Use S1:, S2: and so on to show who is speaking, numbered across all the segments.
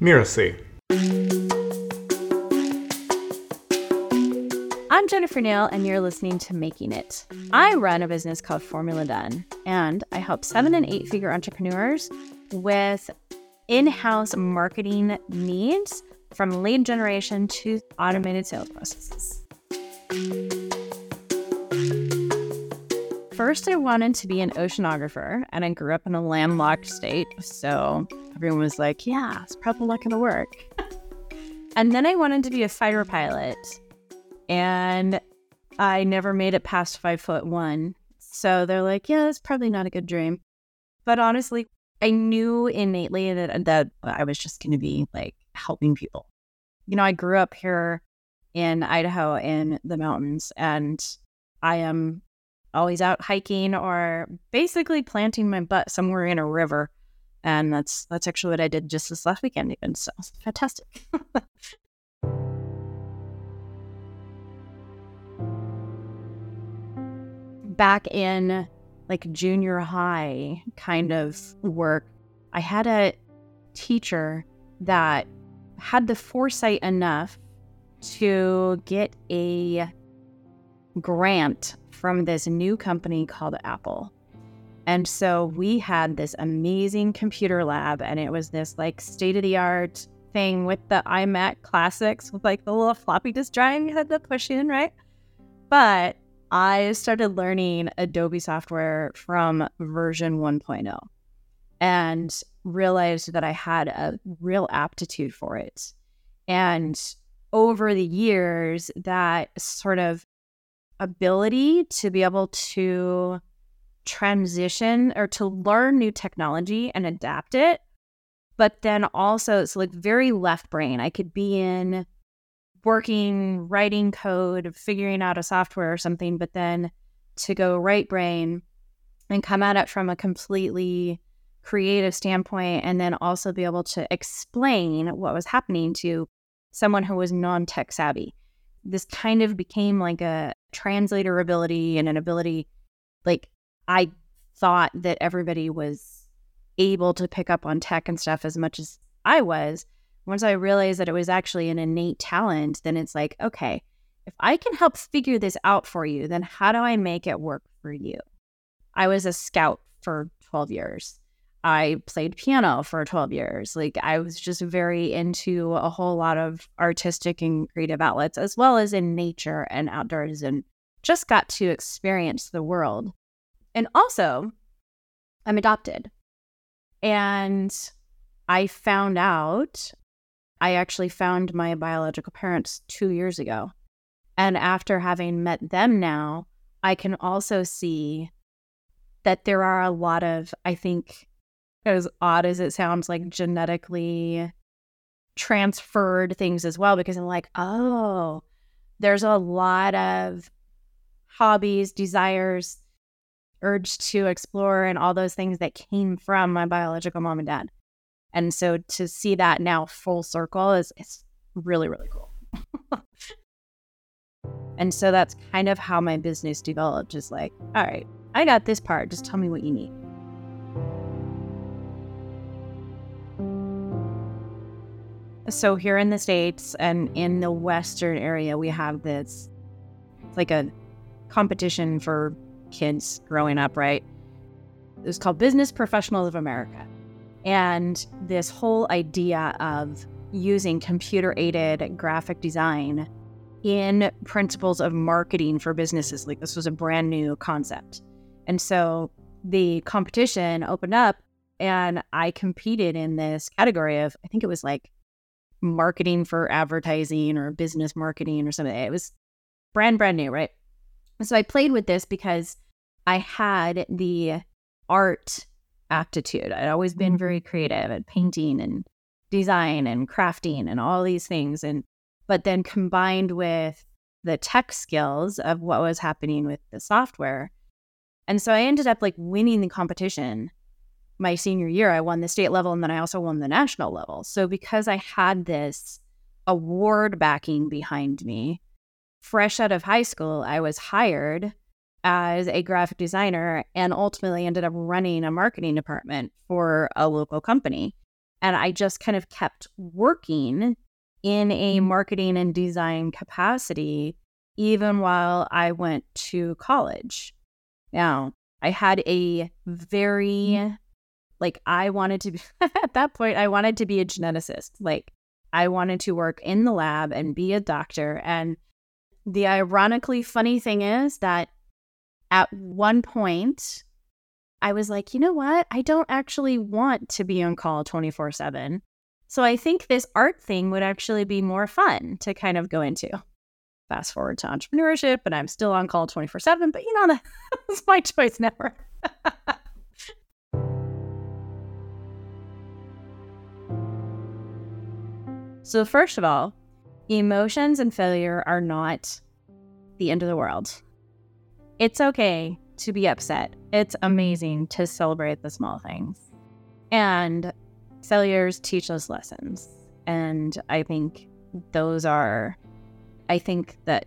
S1: Mirasee.
S2: I'm Jennifer Neal, and you're listening to Making It. I run a business called Formula Done, and I help seven and eight figure entrepreneurs with in house marketing needs from lead generation to automated sales processes. First, I wanted to be an oceanographer, and I grew up in a landlocked state, so everyone was like, yeah, it's probably not going to work. and then I wanted to be a fighter pilot, and I never made it past five foot one. So they're like, yeah, that's probably not a good dream. But honestly, I knew innately that that I was just going to be like helping people. You know, I grew up here in Idaho in the mountains, and I am always out hiking or basically planting my butt somewhere in a river. And that's that's actually what I did just this last weekend, even. So fantastic. Back in like junior high kind of work, I had a teacher that had the foresight enough to get a grant from this new company called Apple. And so we had this amazing computer lab, and it was this like state of the art thing with the iMac classics with like the little floppy disk drive you had to push in, right? But I started learning Adobe software from version 1.0 and realized that I had a real aptitude for it. And over the years, that sort of ability to be able to transition or to learn new technology and adapt it, but then also it's like very left brain. I could be in working, writing code, figuring out a software or something, but then to go right brain and come at it from a completely creative standpoint and then also be able to explain what was happening to someone who was non tech savvy. This kind of became like a translator ability and an ability like I thought that everybody was able to pick up on tech and stuff as much as I was once I realized that it was actually an innate talent, then it's like, okay, if I can help figure this out for you, then how do I make it work for you? I was a scout for 12 years. I played piano for 12 years. Like I was just very into a whole lot of artistic and creative outlets, as well as in nature and outdoors, and just got to experience the world. And also, I'm adopted. And I found out I actually found my biological parents two years ago. And after having met them now, I can also see that there are a lot of, I think, as odd as it sounds, like genetically transferred things as well, because I'm like, oh, there's a lot of hobbies, desires, urge to explore, and all those things that came from my biological mom and dad. And so to see that now full circle is, is really, really cool. and so that's kind of how my business developed. is like, all right, I got this part. Just tell me what you need. So here in the States and in the Western area, we have this like a competition for kids growing up, right? It was called Business Professionals of America. And this whole idea of using computer aided graphic design in principles of marketing for businesses, like this was a brand new concept. And so the competition opened up and I competed in this category of, I think it was like marketing for advertising or business marketing or something. It was brand, brand new, right? So I played with this because I had the art aptitude. I'd always been mm-hmm. very creative at painting and design and crafting and all these things. And but then combined with the tech skills of what was happening with the software. And so I ended up like winning the competition my senior year. I won the state level and then I also won the national level. So because I had this award backing behind me, fresh out of high school, I was hired as a graphic designer and ultimately ended up running a marketing department for a local company. And I just kind of kept working in a mm-hmm. marketing and design capacity, even while I went to college. Now, I had a very, mm-hmm. Like, I wanted to be, at that point, I wanted to be a geneticist. Like, I wanted to work in the lab and be a doctor. And the ironically funny thing is that at one point, I was like, you know what? I don't actually want to be on call 24 7. So I think this art thing would actually be more fun to kind of go into. Fast forward to entrepreneurship, and I'm still on call 24 7, but you know, that's my choice never. so, first of all, emotions and failure are not the end of the world. It's okay to be upset. It's amazing to celebrate the small things. And failures teach us lessons. And I think those are, I think that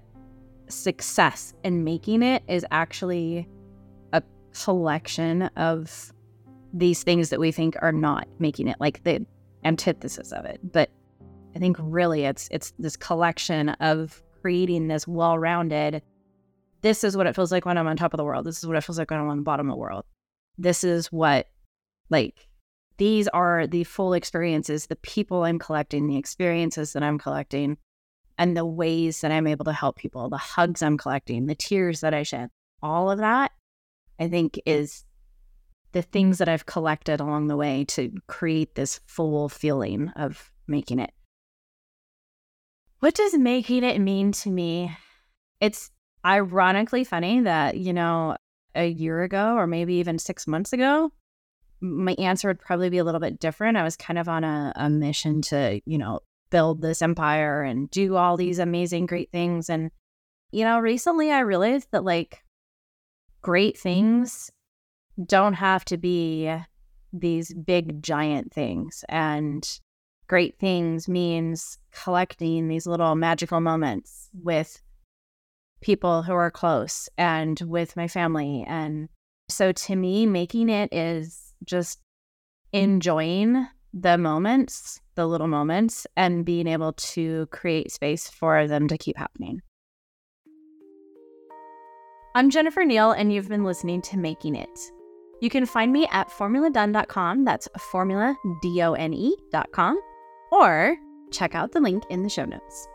S2: success in making it is actually a collection of these things that we think are not making it, like the antithesis of it. But I think really it's it's this collection of creating this well-rounded this is what it feels like when I'm on top of the world. This is what it feels like when I'm on the bottom of the world. This is what, like, these are the full experiences, the people I'm collecting, the experiences that I'm collecting, and the ways that I'm able to help people, the hugs I'm collecting, the tears that I shed. All of that, I think, is the things that I've collected along the way to create this full feeling of making it. What does making it mean to me? It's ironically funny that, you know, a year ago or maybe even six months ago, my answer would probably be a little bit different. I was kind of on a, a mission to, you know, build this empire and do all these amazing, great things. And, you know, recently I realized that like great things don't have to be these big, giant things. And great things means collecting these little magical moments with people who are close and with my family. And so to me, making it is just enjoying the moments, the little moments, and being able to create space for them to keep happening. I'm Jennifer Neal, and you've been listening to Making It. You can find me at formuladone.com. That's formula, D O N E.com. Or check out the link in the show notes.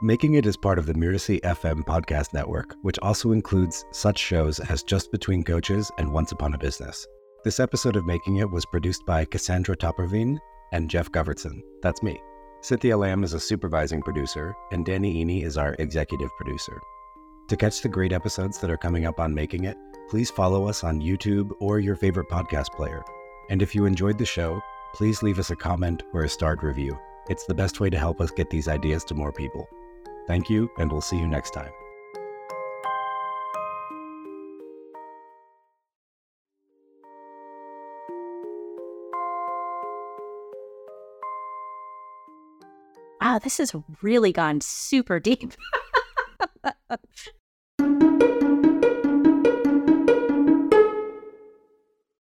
S1: Making It is part of the Mirasee FM podcast network, which also includes such shows as Just Between Coaches and Once Upon a Business. This episode of Making It was produced by Cassandra Topperwien and Geoff Govertsen. That's me. Cynthia Lamb is a supervising producer, and Danny Iny is our executive producer. To catch the great episodes that are coming up on Making It, please follow us on YouTube or your favorite podcast player. And if you enjoyed the show, please leave us a comment or a starred review. It's the best way to help us get these ideas to more people. Thank you, and we'll see you next time.
S2: Wow, this has really gone super deep.